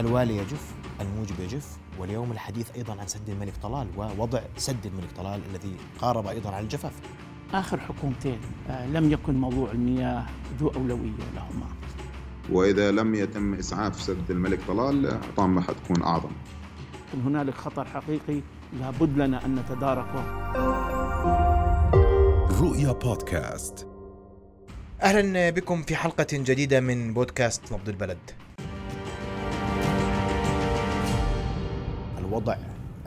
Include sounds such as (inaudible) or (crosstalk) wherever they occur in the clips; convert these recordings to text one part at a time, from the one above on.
الوالي يجف الموجب يجف واليوم الحديث أيضا عن سد الملك طلال ووضع سد الملك طلال الذي قارب أيضا على الجفاف. آخر حكومتين آه، لم يكن موضوع المياه ذو أولوية لهما. وإذا لم يتم إسعاف سد الملك طلال طامة حتكون أعظم. هنالك خطر حقيقي لابد لنا أن نتداركه. رؤيا بودكاست. أهلا بكم في حلقة جديدة من بودكاست نبض البلد. الوضع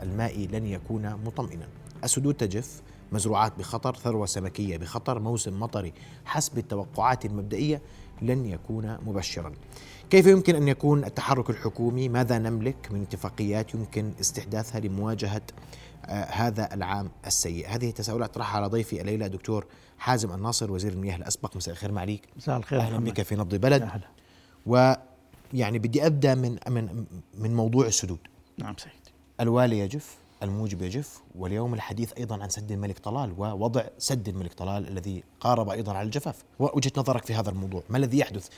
المائي لن يكون مطمئنا. السدود تجف مزروعات بخطر ثروة سمكية بخطر موسم مطري حسب التوقعات المبدئية لن يكون مبشرا. كيف يمكن أن يكون التحرك الحكومي؟ ماذا نملك من اتفاقيات يمكن استحداثها لمواجهة آه هذا العام السيء؟ هذه التساؤلات أطرحها على ضيفي الليلة دكتور حازم الناصر وزير المياه الأسبق. مساء الخير معليك مساء الخير أهلا بك في نبض بلد أهلا. ويعني بدي أبدأ من من من موضوع السدود. نعم سيدي الوالي يجف الموجب يجف واليوم الحديث أيضا عن سد الملك طلال ووضع سد الملك طلال الذي قارب أيضا على الجفاف. وجهة نظرك في هذا الموضوع ما الذي يحدث؟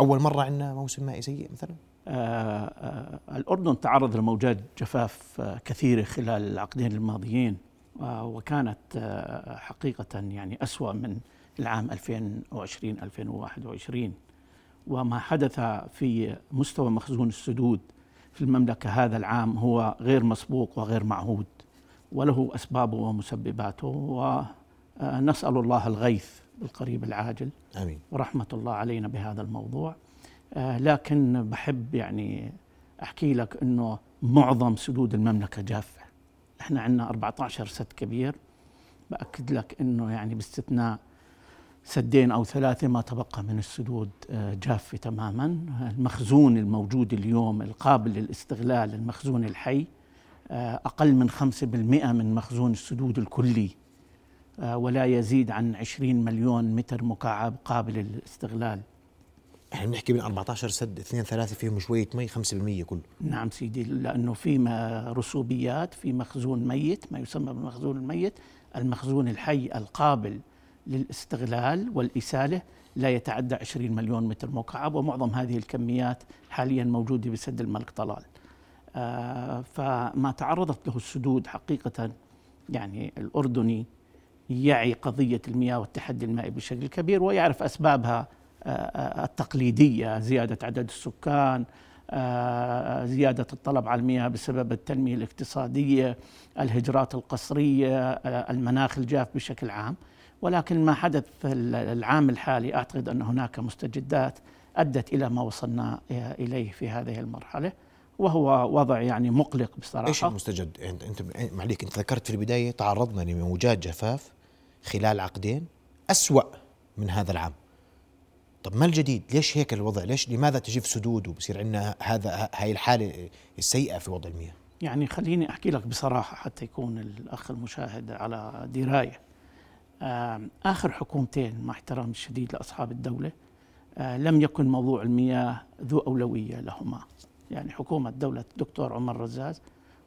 أول مرة عندنا موسم مائي سيء مثلا؟ آه آه الأردن تعرض لموجات جفاف آه كثيرة خلال العقدين الماضيين وكانت حقيقة يعني أسوأ من العام 2020-2021 وما حدث في مستوى مخزون السدود في المملكة هذا العام هو غير مسبوق وغير معهود وله أسبابه ومسبباته ونسأل الله الغيث بالقريب العاجل آمين. ورحمة الله علينا بهذا الموضوع. لكن بحب يعني أحكي لك أنه معظم سدود المملكة جافة. إحنا عندنا 14 سد كبير. بأكد لك أنه يعني باستثناء سدين أو ثلاثة ما تبقى من السدود جافة تماما. المخزون الموجود اليوم القابل للاستغلال المخزون الحي أقل من خمسة بالمئة من مخزون السدود الكلي ولا يزيد عن 20 مليون متر مكعب قابل للاستغلال. إحنا بنحكي من 14 سد اثنين ثلاثة فيهم شوية مي 5% كله نعم سيدي لأنه في رسوبيات في مخزون ميت ما يسمى بالمخزون الميت المخزون الحي القابل للاستغلال والإسالة لا يتعدى 20 مليون متر مكعب ومعظم هذه الكميات حاليا موجودة بسد الملك طلال. آه فما تعرضت له السدود حقيقة يعني الأردني يعي قضية المياه والتحدي المائي بشكل كبير ويعرف أسبابها آه التقليدية زيادة عدد السكان آه زيادة الطلب على المياه بسبب التنمية الاقتصادية الهجرات القصرية المناخ الجاف بشكل عام. ولكن ما حدث في العام الحالي أعتقد أن هناك مستجدات أدت إلى ما وصلنا إليه في هذه المرحلة وهو وضع يعني مقلق بصراحة. إيش المستجد؟ أنت انت معليك أنت ذكرت في البداية تعرضنا لموجات جفاف خلال عقدين أسوأ من هذا العام. طب ما الجديد؟ ليش هيك الوضع؟ ليش لماذا تجف سدود وبصير عندنا هذا هاي الحالة السيئة في وضع المياه؟ يعني خليني أحكي لك بصراحة حتى يكون الأخ المشاهد على دراية. آخر حكومتين مع احترامي الشديد لأصحاب الدولة لم يكن موضوع المياه ذو أولوية لهما. يعني حكومة دولة الدكتور عمر رزاز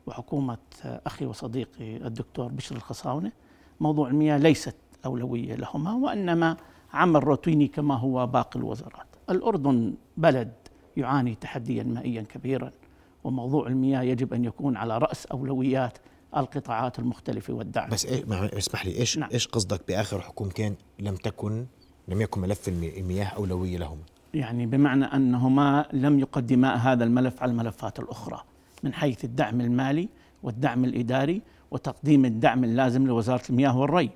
وحكومة أخي وصديقي الدكتور بشر الخصاونة موضوع المياه ليست أولوية لهما وإنما عمل روتيني كما هو باقي الوزارات. الأردن بلد يعاني تحديا مائيا كبيرا وموضوع المياه يجب أن يكون على رأس أولويات القطاعات المختلفة والدعم. بس إيه اسمح لي إيش نعم. إيش قصدك بآخر حكومتين لم تكن لم يكن ملف المياه أولوية لهما يعني بمعنى أنهما لم يقدما هذا الملف على الملفات الأخرى من حيث الدعم المالي والدعم الإداري وتقديم الدعم اللازم لوزارة المياه والري.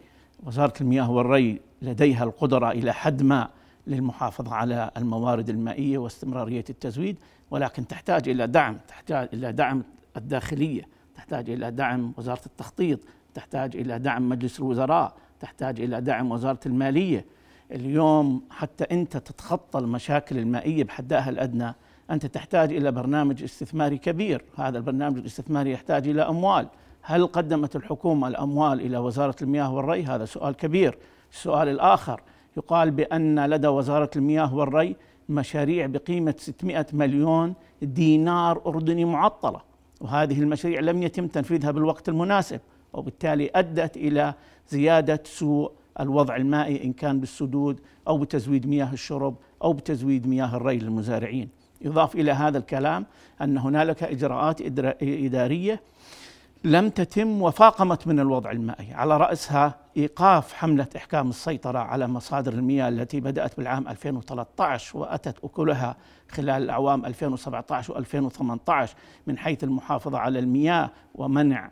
وزارة المياه والري لديها القدرة إلى حد ما للمحافظة على الموارد المائية واستمرارية التزويد ولكن تحتاج إلى دعم تحتاج إلى دعم الداخلية. تحتاج إلى دعم وزارة التخطيط، تحتاج إلى دعم مجلس الوزراء، تحتاج إلى دعم وزارة المالية. اليوم حتى أنت تتخطى المشاكل المائية بحدها الأدنى، أنت تحتاج إلى برنامج استثماري كبير، هذا البرنامج الاستثماري يحتاج إلى أموال. هل قدمت الحكومة الأموال إلى وزارة المياه والري؟ هذا سؤال كبير. السؤال الآخر يقال بأن لدى وزارة المياه والري مشاريع بقيمة 600 مليون دينار أردني معطلة. وهذه المشاريع لم يتم تنفيذها بالوقت المناسب وبالتالي أدت إلى زيادة سوء الوضع المائي إن كان بالسدود أو بتزويد مياه الشرب أو بتزويد مياه الري للمزارعين. يضاف إلى هذا الكلام أن هنالك إجراءات إدارية لم تتم وفاقمت من الوضع المائي. على رأسها إيقاف حملة إحكام السيطرة على مصادر المياه التي بدأت بالعام 2013 وأتت أكلها خلال الأعوام 2017 و2018 من حيث المحافظة على المياه ومنع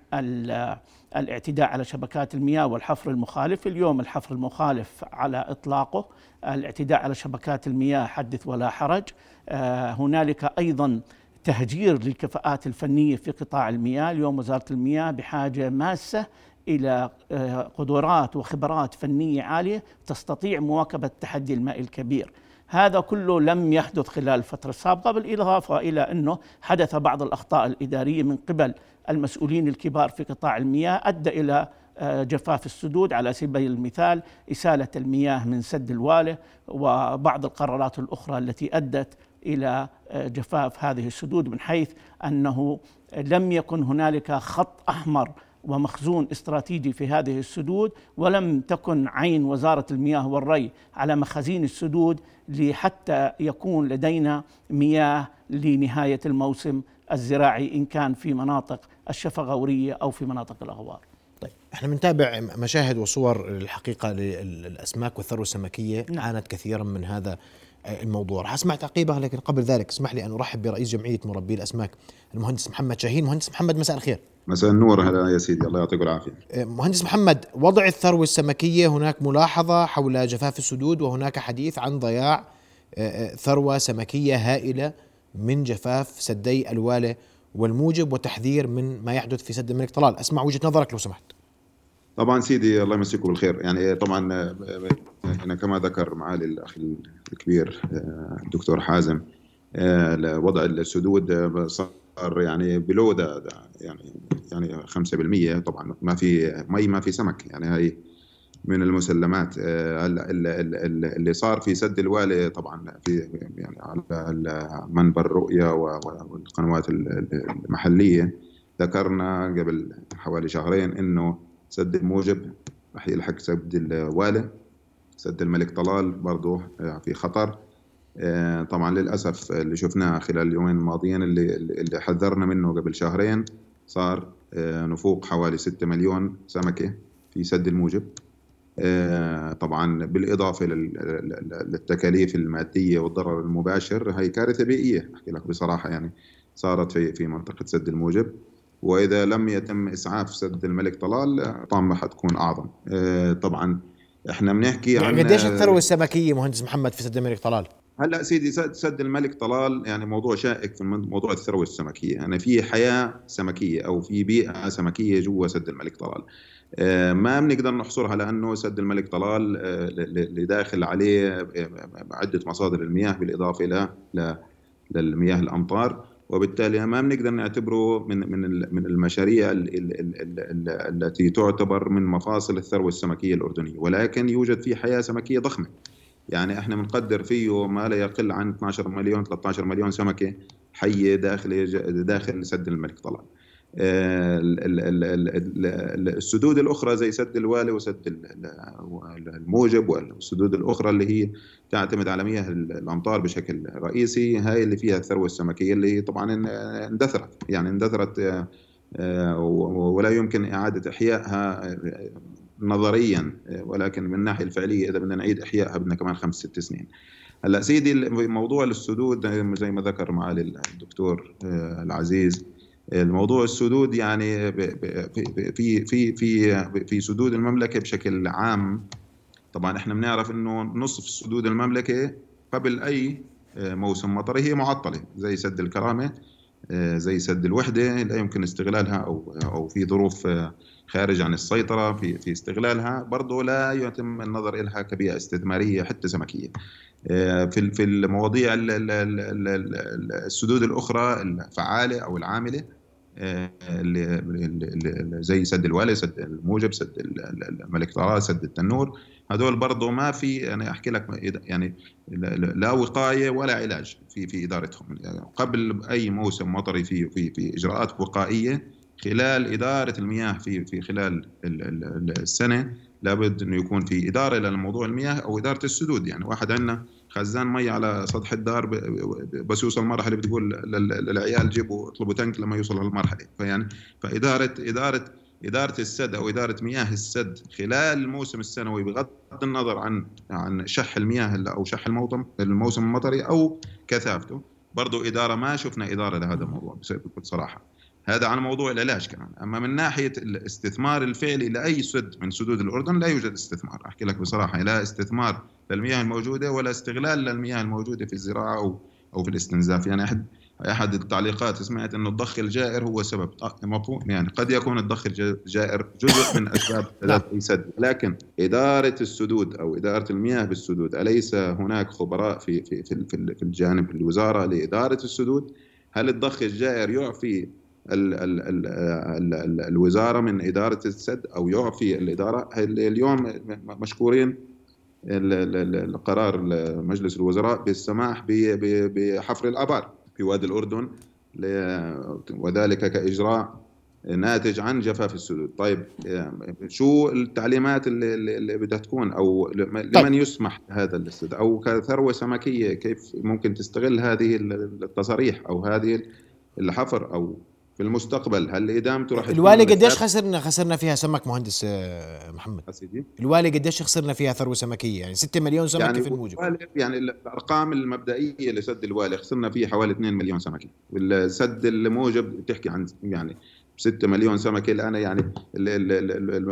الاعتداء على شبكات المياه والحفر المخالف. اليوم الحفر المخالف على إطلاقه الاعتداء على شبكات المياه حدث ولا حرج. آه، هنالك أيضا تهجير للكفاءات الفنية في قطاع المياه، اليوم وزارة المياه بحاجة ماسة إلى آه، قدرات وخبرات فنية عالية تستطيع مواكبة التحدي المائي الكبير. هذا كله لم يحدث خلال الفترة السابقه بالاضافه إلى أنه حدث بعض الأخطاء الإدارية من قبل المسؤولين الكبار في قطاع المياه أدى إلى آه، جفاف السدود على سبيل المثال إسالة المياه من سد الوالة وبعض القرارات الأخرى التي أدت إلى آه، جفاف هذه السدود من حيث أنه لم يكن هنالك خط أحمر ومخزون استراتيجي في هذه السدود ولم تكن عين وزارة المياه والري على مخازين السدود لحتى يكون لدينا مياه لنهاية الموسم الزراعي إن كان في مناطق الشفغورية أو في مناطق الأغوار. طيب إحنا بنتابع مشاهد وصور الحقيقة للأسماك والثروة السمكية نعم. عانت كثيرا من هذا الموضوع. راح أسمع تعقيبها لكن قبل ذلك اسمح لي أن أرحب برئيس جمعية مربي الأسماك المهندس محمد شاهين. مهندس محمد مساء الخير. مساء النور هلا يا سيدي الله يعطيك العافية. أه، مهندس محمد وضع الثروة السمكية هناك ملاحظة حول جفاف السدود وهناك حديث عن ضياع أه، أه، ثروة سمكية هائلة من جفاف سدي الوالة والموجب وتحذير من ما يحدث في سد الملك طلال. أسمع وجهة نظرك لو سمحت. طبعا سيدي الله يمسيكم بالخير. يعني طبعا أنا كما ذكر معالي الأخ الكبير آه، الدكتور حازم. آه، وضع السدود صار يعني بلو ده, ده يعني يعني 5% طبعا ما في مي ما في سمك. يعني هاي من المسلمات. آه، اللي صار في سد الوالي طبعا في يعني على منبر الرؤية والقنوات المحلية. ذكرنا قبل حوالي شهرين إنه سد الموجب راح يلحق سد الوالي. سد الملك طلال برضه آه، في خطر. آه، طبعا للأسف اللي شفناه خلال اليومين الماضيين اللي اللي حذرنا منه قبل شهرين صار آه، نفوق حوالي 6 مليون سمكة في سد الموجب. طبعا بالإضافة للتكاليف المادية والضرر المباشر هي كارثة بيئية أحكي لك بصراحة يعني صارت في في منطقة سد الموجب. وإذا لم يتم إسعاف سد الملك طلال طبعا حتكون أعظم. طبعا إحنا بنحكي يعني عن قديش الثروة السمكية مهندس محمد في سد الملك طلال؟ هلأ سيدي سد الملك طلال يعني موضوع شائك في موضوع الثروة السمكية، يعني في حياة سمكية أو في بيئة سمكية جوا سد الملك طلال. آه، ما بنقدر نحصرها لأنه سد الملك طلال آه، اللي داخل عليه آه، عدة مصادر المياه بالإضافة إلى للمياه الأمطار وبالتالي ما بنقدر نعتبره من من من المشاريع التي تعتبر من مفاصل الثروة السمكية الأردنية. ولكن يوجد فيه حياة سمكية ضخمة. يعني إحنا بنقدر فيه ما لا يقل عن 12 مليون 13 مليون سمكة حية داخل داخل سد الملك طلال. السدود الأخرى زي سد الوالي وسد الموجب والسدود الأخرى اللي هي تعتمد على مياه الأمطار بشكل رئيسي هاي اللي فيها الثروة السمكية اللي طبعا اندثرت يعني اندثرت آه، ولا يمكن إعادة إحيائها آه، نظريا ولكن من الناحية الفعلية إذا بدنا نعيد إحيائها بدنا كمان خمس ست سنين. هلأ سيدي موضوع السدود زي ما ذكر معالي الدكتور آه، العزيز الموضوع السدود يعني في في في في سدود المملكة بشكل عام. طبعا إحنا بنعرف إنه نصف سدود المملكة قبل أي آه، موسم مطري هي معطلة زي سد الكرامة آه، زي سد الوحدة لا يمكن استغلالها أو أو في ظروف آه، خارج عن السيطرة في في استغلالها برضه لا يتم النظر لها كبيئة استثمارية حتى سمكية. في في المواضيع السدود الأخرى الفعالة أو العاملة زي سد الوالي سد الموجب سد الملك طلال سد التنور. هذول برضه ما في أنا أحكي لك يعني لا وقاية ولا علاج في في إدارتهم. يعني قبل أي موسم مطري في في في إجراءات وقائية خلال إدارة المياه في في خلال السنة لابد إنه يكون في إدارة للموضوع المياه أو إدارة السدود. يعني واحد عندنا خزان مي على سطح الدار بس يوصل مرحلة بتقول لل- للعيال جيبوا اطلبوا تنك لما يوصل هالمرحله فيعني فإدارة إدارة إدارة السد أو إدارة مياه السد خلال الموسم السنوي بغض النظر عن عن شح المياه ال- أو شح الموطم الموسم المطري أو كثافته برضو إدارة ما شفنا إدارة لهذا الموضوع بكل صراحة هذا عن موضوع العلاج كمان. أما من ناحية الاستثمار الفعلي لأي سد من سدود الأردن لا يوجد استثمار. أحكي لك بصراحة لا استثمار للمياه الموجودة ولا استغلال للمياه الموجودة في الزراعة أو أو في الاستنزاف. يعني احد أحد التعليقات سمعت إنه الضخ الجائر هو سبب. آه، مفهوم. يعني قد يكون الضخ الجائر جزء من (coughs) أسباب نعم. أي سد. لكن إدارة السدود أو إدارة المياه بالسدود أليس هناك خبراء في في في في في الجانب الوزارة لإدارة السدود؟ هل الضخ الجائر يعفي ال ال ال ال ال الوزارة من إدارة السد أو يعفي الإدارة؟ اليوم مشكورين؟ القرار مجلس الوزراء بالسماح بحفر الأبار في وادي الأردن وذلك كإجراء ناتج عن جفاف السدود. طيب شو التعليمات اللي, اللي اللي بدها تكون؟ أو لمن طيب. يسمح هذا الاستد أو كثروة سمكية كيف ممكن تستغل هذه التصاريح أو هذه الحفر أو في المستقبل هل ادامته راح الوالي قديش؟ خسرنا خسرنا فيها سمك مهندس آه، محمد؟ سيدي؟ الوالي قديش خسرنا فيها ثروة سمكية؟ يعني 6 مليون سمكة يعني في الموجب. يعني الأرقام المبدئية لسد الوالي خسرنا فيه حوالي 2 مليون سمكة. والسد الموجب بتحكي عن يعني 6 مليون سمكة الان يعني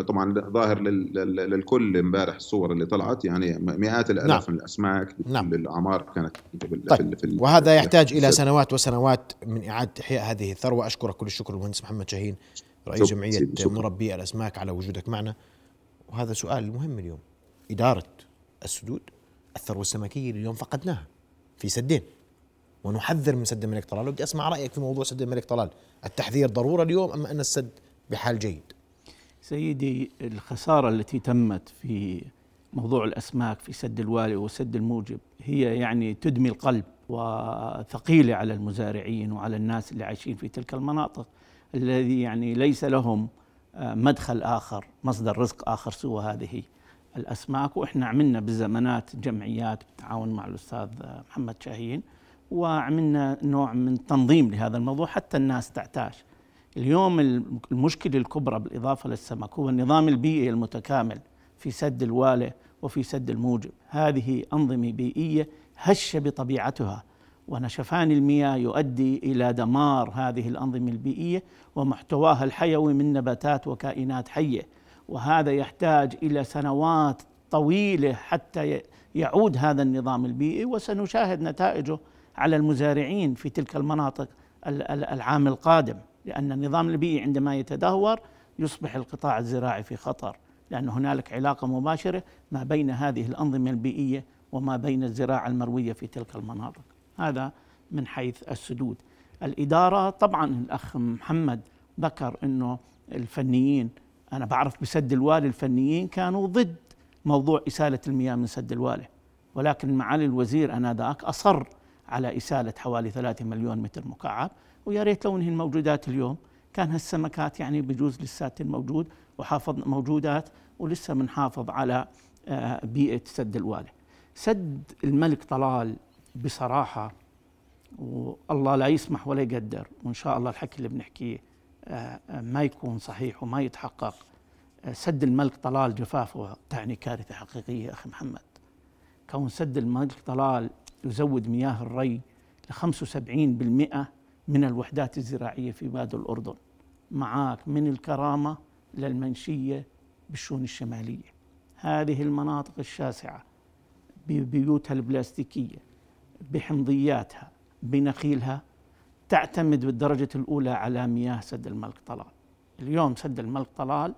طبعا ظاهر لل- لل- للكل إمبارح الصور اللي طلعت يعني مئات الألاف نعم. من الأسماك نعم. الاعمار كانت طيب. في وهذا يحتاج إلى. سنوات وسنوات من إعادة إحياء هذه الثروة أشكرك كل الشكر المهندس محمد شاهين رئيس شكراً جمعية شكراً. مربي الأسماك على وجودك معنا وهذا سؤال مهم اليوم إدارة السدود الثروة السمكية اليوم فقدناها في سدين ونحذر من سد الملك طلال. وبدي أسمع رأيك في موضوع سد الملك طلال. التحذير ضرورة اليوم أم أن السد بحال جيد؟ سيدي الخسارة التي تمت في موضوع الأسماك في سد الوالي وسد الموجب هي يعني تدمي القلب وثقيلة على المزارعين وعلى الناس اللي عايشين في تلك المناطق الذي يعني ليس لهم آه، مدخل آخر مصدر رزق آخر سوى هذه الأسماك. وإحنا عملنا بالزمانات جمعيات بالتعاون مع الأستاذ آه، محمد شاهين. وعملنا نوع من تنظيم لهذا الموضوع حتى الناس تعتاش. اليوم المشكلة الكبرى بالإضافة للسمك هو النظام البيئي المتكامل في سد الوالة وفي سد الموجب. هذه أنظمة بيئية هشة بطبيعتها ونشفان المياه يؤدي إلى دمار هذه الأنظمة البيئية ومحتواها الحيوي من نباتات وكائنات حية وهذا يحتاج إلى سنوات طويلة حتى يعود هذا النظام البيئي وسنشاهد نتائجه على المزارعين في تلك المناطق ال- ال- العام القادم لأن النظام البيئي عندما يتدهور يصبح القطاع الزراعي في خطر لأن هنالك علاقة مباشرة ما بين هذه الأنظمة البيئية وما بين الزراعة المروية في تلك المناطق. هذا من حيث السدود. الإدارة طبعا الأخ محمد ذكر أنه الفنيين أنا بعرف بسد الوالي الفنيين كانوا ضد موضوع إسالة المياه من سد الوالي ولكن معالي الوزير أنذاك أصر على إسالة حوالي 3 مليون متر مكعب ويا ريت لو انهي الموجودات اليوم كان هالسمكات يعني بجوز لسات الموجود وحافظ موجودات ولسه بنحافظ على آه، بيئة سد الوالي. سد الملك طلال بصراحة والله لا يسمح ولا يقدر وإن شاء الله الحكي اللي بنحكيه آه، ما يكون صحيح وما يتحقق آه، سد الملك طلال جفافه تعني كارثة حقيقية أخي محمد. كون سد الملك طلال يزود مياه الري ل 75% من الوحدات الزراعية في وادي الأردن. معاك من الكرامة للمنشية بالشون الشمالية. هذه المناطق الشاسعة ببيوتها البلاستيكية بحمضياتها بنخيلها تعتمد بالدرجة الأولى على مياه سد الملك طلال. اليوم سد الملك طلال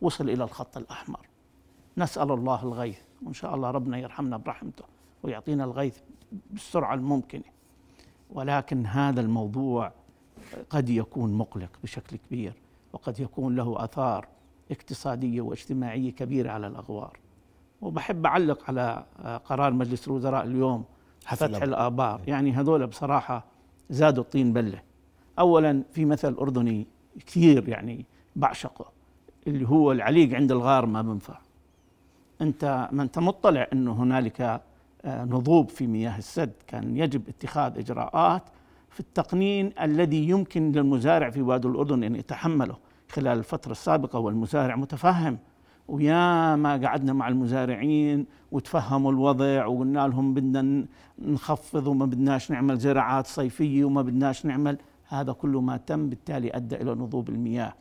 وصل إلى الخط الأحمر. نسأل الله الغيث وإن شاء الله ربنا يرحمنا برحمته ويعطينا الغيث بالسرعه الممكنة. ولكن هذا الموضوع قد يكون مقلق بشكل كبير وقد يكون له آثار اقتصادية واجتماعية كبيرة على الأغوار. وبحب أعلق على قرار مجلس الوزراء اليوم فتح. الآبار يعني هذول بصراحة زادوا الطين بلة. اولا في مثل أردني كثير يعني بعشقه اللي هو العليق عند الغار ما بنفع. أنت ما انت مطلع إنه هنالك نضوب في مياه السد. كان يجب اتخاذ إجراءات في التقنين الذي يمكن للمزارع في وادي الأردن أن يتحمله خلال الفترة السابقة والمزارع متفهم. ويا ما قعدنا مع المزارعين وتفهموا الوضع وقلنا لهم بدنا نخفض وما بدناش نعمل زراعات صيفية وما بدناش نعمل هذا كله ما تم بالتالي أدى إلى نضوب المياه.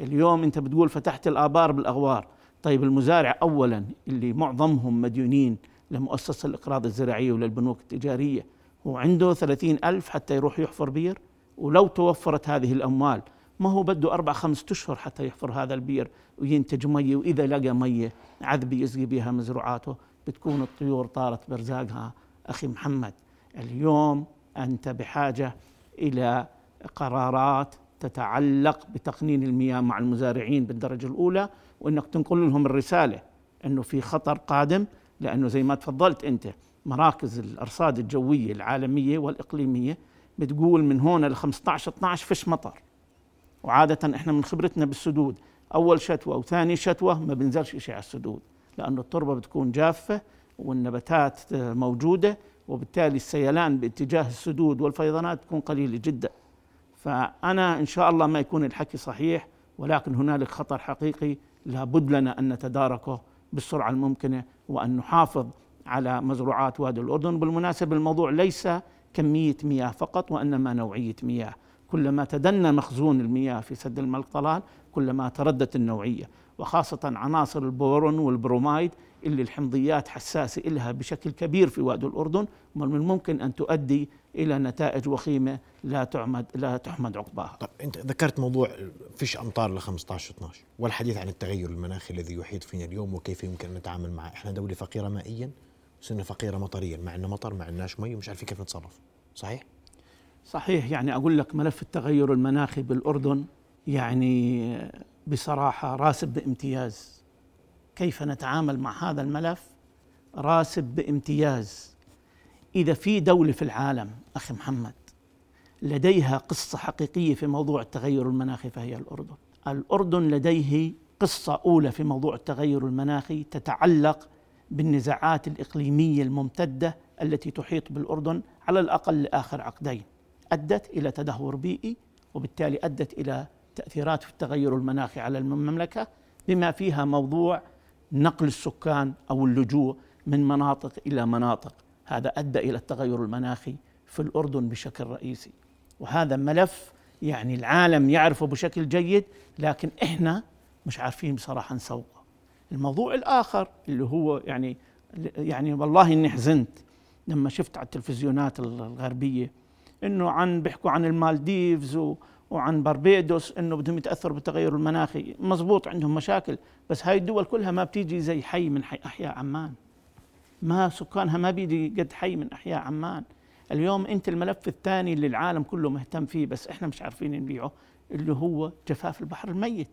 اليوم أنت بتقول فتحت الآبار بالأغوار. طيب المزارع أولا اللي معظمهم مديونين لمؤسسة الإقراض الزراعية وللبنوك التجارية. وعنده ثلاثين ألف حتى يروح يحفر بير ولو توفرت هذه الأموال ما هو بده أربع خمسة أشهر حتى يحفر هذا البير وينتج مية وإذا لقى مية عذبة يسقي بها مزروعاته. بتكون الطيور طارت برزاقها. أخي محمد اليوم أنت بحاجة إلى قرارات تتعلق بتقنين المياه مع المزارعين بالدرجة الأولى وأنك تنقل لهم الرسالة أنه في خطر قادم لأنه زي ما تفضلت أنت مراكز الأرصاد الجوية العالمية والإقليمية بتقول من هون ل 15 12 فيش مطر. وعادة إحنا من خبرتنا بالسدود. أول شتوى وثاني شتوى ما بنزلش شيء على السدود لأنه التربة بتكون جافة والنباتات موجودة وبالتالي السيلان باتجاه السدود والفيضانات تكون قليلة جدا. فأنا إن شاء الله ما يكون الحكي صحيح ولكن هنالك خطر حقيقي لابد لنا أن نتداركه بالسرعة الممكنة وأن نحافظ على مزروعات وادي الأردن. بالمناسبة الموضوع ليس كمية مياه فقط وإنما نوعية مياه. كلما تدنى مخزون المياه في سد الملك طلال كلما تردت النوعية وخاصة عناصر البورون والبرومايد اللي الحمضيات حساسة إلها بشكل كبير في وادي الأردن ومن الممكن أن تؤدي إلى نتائج وخيمة لا تعمد لا تحمد عقباها. طب أنت ذكرت موضوع فيش أمطار ل 15 12 والحديث عن التغير المناخي الذي يحيط فينا اليوم وكيف يمكن أن نتعامل معه؟ إحنا دولة فقيرة مائيا وصرنا فقيرة مطريا مع أنه مطر ما عندناش مي ومش عارفين كيف نتصرف. صحيح؟ صحيح يعني أقول لك ملف التغير المناخي بالأردن يعني بصراحة راسب بامتياز. كيف نتعامل مع هذا الملف؟ راسب بامتياز. إذا في دولة في العالم أخي محمد لديها قصة حقيقية في موضوع التغير المناخي فهي الأردن. الأردن لديه قصة أولى في موضوع التغير المناخي تتعلق بالنزاعات الإقليمية الممتدة التي تحيط بالأردن على الأقل لآخر عقدين. أدت إلى تدهور بيئي وبالتالي أدت إلى تأثيرات في التغير المناخي على المملكة بما فيها موضوع نقل السكان أو اللجوء من مناطق إلى مناطق. هذا أدى إلى التغير المناخي في الأردن بشكل رئيسي. وهذا ملف يعني العالم يعرفه بشكل جيد لكن إحنا مش عارفين بصراحة نسوقه. الموضوع الآخر اللي هو يعني يعني والله إني حزنت لما شفت على التلفزيونات الغربية إنه عن بيحكوا عن المالديفز وعن بربيدوس إنه بدهم يتأثروا بالتغير المناخي. مزبوط عندهم مشاكل بس هاي الدول كلها ما بتيجي زي حي من حي أحياء عمان. ما سكانها ما بيجي قد حي من أحياء عمان. اليوم أنت الملف الثاني اللي العالم كله مهتم فيه بس إحنا مش عارفين نبيعه اللي هو جفاف البحر الميت.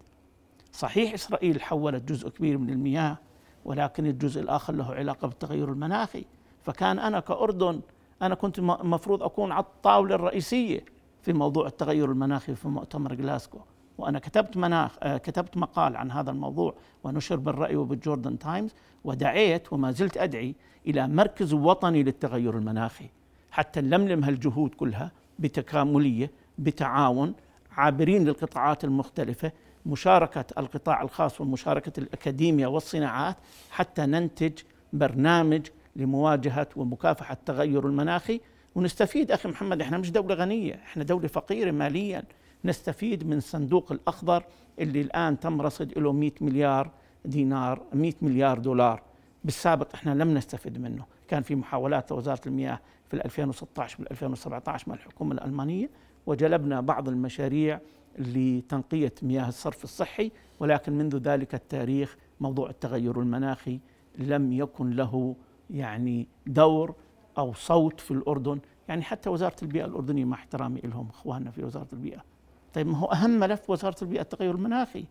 صحيح إسرائيل حولت جزء كبير من المياه ولكن الجزء الآخر له علاقة بالتغير المناخي. فكان أنا كأردن أنا كنت المفروض أكون على الطاولة الرئيسية في موضوع التغير المناخي في مؤتمر جلاسكو. وأنا كتبت مناخ آه، كتبت مقال عن هذا الموضوع ونشر بالرأي وبال Jordan Times ودعيت وما زلت أدعي إلى مركز وطني للتغير المناخي حتى نلملم هالجهود كلها بتكاملية بتعاون عابرين للقطاعات المختلفة مشاركة القطاع الخاص ومشاركة الاكاديميا والصناعات حتى ننتج برنامج لمواجهة ومكافحة التغير المناخي. ونستفيد أخي محمد إحنا مش دولة غنية إحنا دولة فقيرة ماليا. نستفيد من الصندوق الأخضر اللي الآن تم رصد له 100 مليار دينار 100 مليار دولار. بالسابق إحنا لم نستفد منه. كان في محاولات لوزارة المياه في 2016 وال 2017 مع الحكومة الألمانية وجلبنا بعض المشاريع لتنقية مياه الصرف الصحي ولكن منذ ذلك التاريخ موضوع التغير المناخي لم يكن له يعني دور أو صوت في الأردن. يعني حتى وزارة البيئة الأردنية مع احترامي لهم إخواننا في وزارة البيئة طيب ما هو أهم ملف وزارة البيئة التغير المناخي.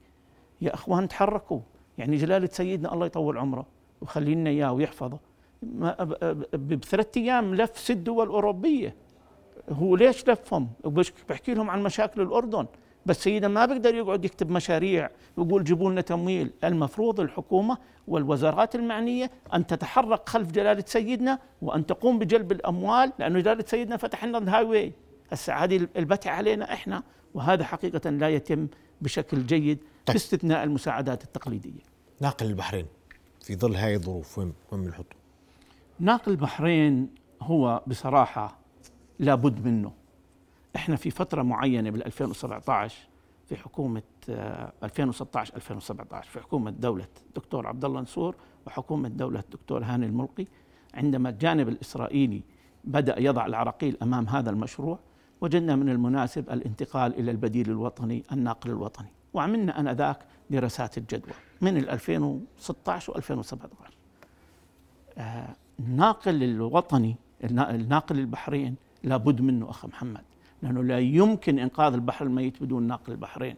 يا إخوان تحركوا. يعني جلالة سيدنا الله يطول عمره ويخلي لنا إياه ويحفظه. بثلاث أيام لف ست دول أوروبية. هو ليش لفهم؟ بحكي لهم عن مشاكل الأردن. بس سيدنا ما بيقدر يقعد يكتب مشاريع ويقول جيبوا لنا تمويل. المفروض الحكومة والوزارات المعنية أن تتحرك خلف جلالة سيدنا وأن تقوم بجلب الأموال لأنه جلالة سيدنا فتح لنا الهاي هسه هذه البتع علينا إحنا وهذا حقيقة لا يتم بشكل جيد طيب. باستثناء المساعدات التقليدية ناقل البحرين في ظل هاي الظروف وين وين بنحطه؟ ناقل البحرين هو بصراحة لابد منه إحنا في فترة معينة بال 2017 في حكومة آه، 2016 2017 في حكومة دولة دكتور عبد الله نصور وحكومة دولة دكتور هاني الملقي عندما الجانب الإسرائيلي بدأ يضع العراقيل أمام هذا المشروع وجدنا من المناسب الانتقال إلى البديل الوطني الناقل الوطني. وعملنا أنذاك دراسات الجدوى من ال 2016 و 2017 آه، الناقل الوطني النا- الناقل البحرين لابد منه اخ محمد لأنه لا يمكن إنقاذ البحر الميت بدون ناقل البحرين.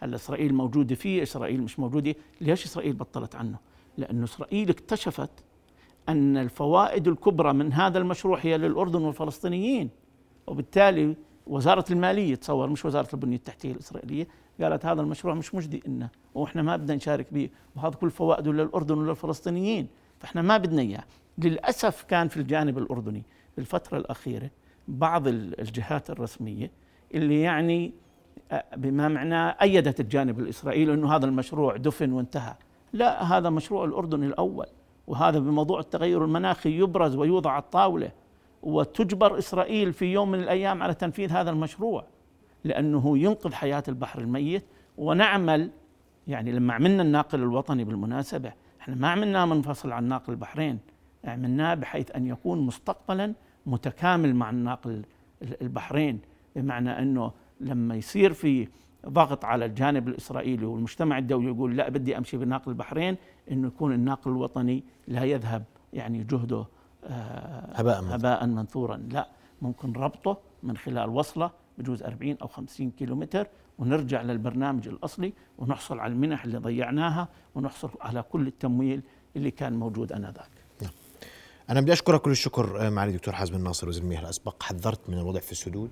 هلأ إسرائيل موجودة فيه إسرائيل مش موجودة. ليش إسرائيل بطلت عنه؟ لأنه إسرائيل اكتشفت أن الفوائد الكبرى من هذا المشروع هي للأردن والفلسطينيين. وبالتالي وزارة المالية تصور مش وزارة البنية التحتية الإسرائيلية قالت هذا المشروع مش مجدي لنا وإحنا ما بدنا نشارك به وهذا كل فوائده للأردن وللفلسطينيين فإحنا ما بدنا إياه. للأسف كان في الجانب الأردني بالفترة الأخيرة بعض ال- الجهات الرسمية اللي يعني بما معناه أيدت الجانب الإسرائيلي إنه هذا المشروع دفن وانتهى. لا هذا مشروع الاردن الأول وهذا بموضوع التغير المناخي يبرز ويوضع على الطاولة. وتجبر إسرائيل في يوم من الأيام على تنفيذ هذا المشروع لأنه ينقذ حياة البحر الميت ونعمل يعني لما عملنا الناقل الوطني بالمناسبة إحنا ما عملناه منفصل عن ناقل البحرين عملناه بحيث أن يكون مستقبلا متكامل مع الناقل البحرين بمعنى أنه لما يصير في ضغط على الجانب الإسرائيلي والمجتمع الدولي يقول لا بدي أمشي بناقل البحرين إنه يكون الناقل الوطني لا يذهب يعني جهده هباء منثورا. هباء منثورا لا ممكن ربطه من خلال وصلة بجوز 40 أو 50 كيلومتر ونرجع للبرنامج الأصلي ونحصل على المنح اللي ضيعناها ونحصل على كل التمويل اللي كان موجود آنذاك. أنا بدي أشكرك كل الشكر آه، معالي دكتور حازم الناصر وزير المياه الأسبق حذرت من الوضع في السدود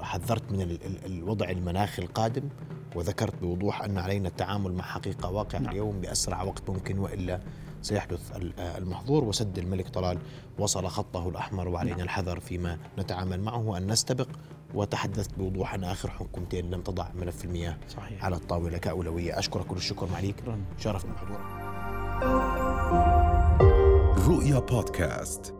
حذرت من ال- ال- الوضع المناخي القادم وذكرت بوضوح أن علينا التعامل مع حقيقة واقعة نعم. اليوم بأسرع وقت ممكن وإلا سيحدث ال- المحظور وسد الملك طلال وصل خطه الأحمر وعلينا نعم. الحذر فيما نتعامل معه وأن نستبق وتحدثت بوضوح ان اخر حكومتين لم تضع ملف المياه صحيح. على الطاولة كأولوية أشكرك كل الشكر معاليك شكراً. شرفنا بحضورك رؤيا بودكاست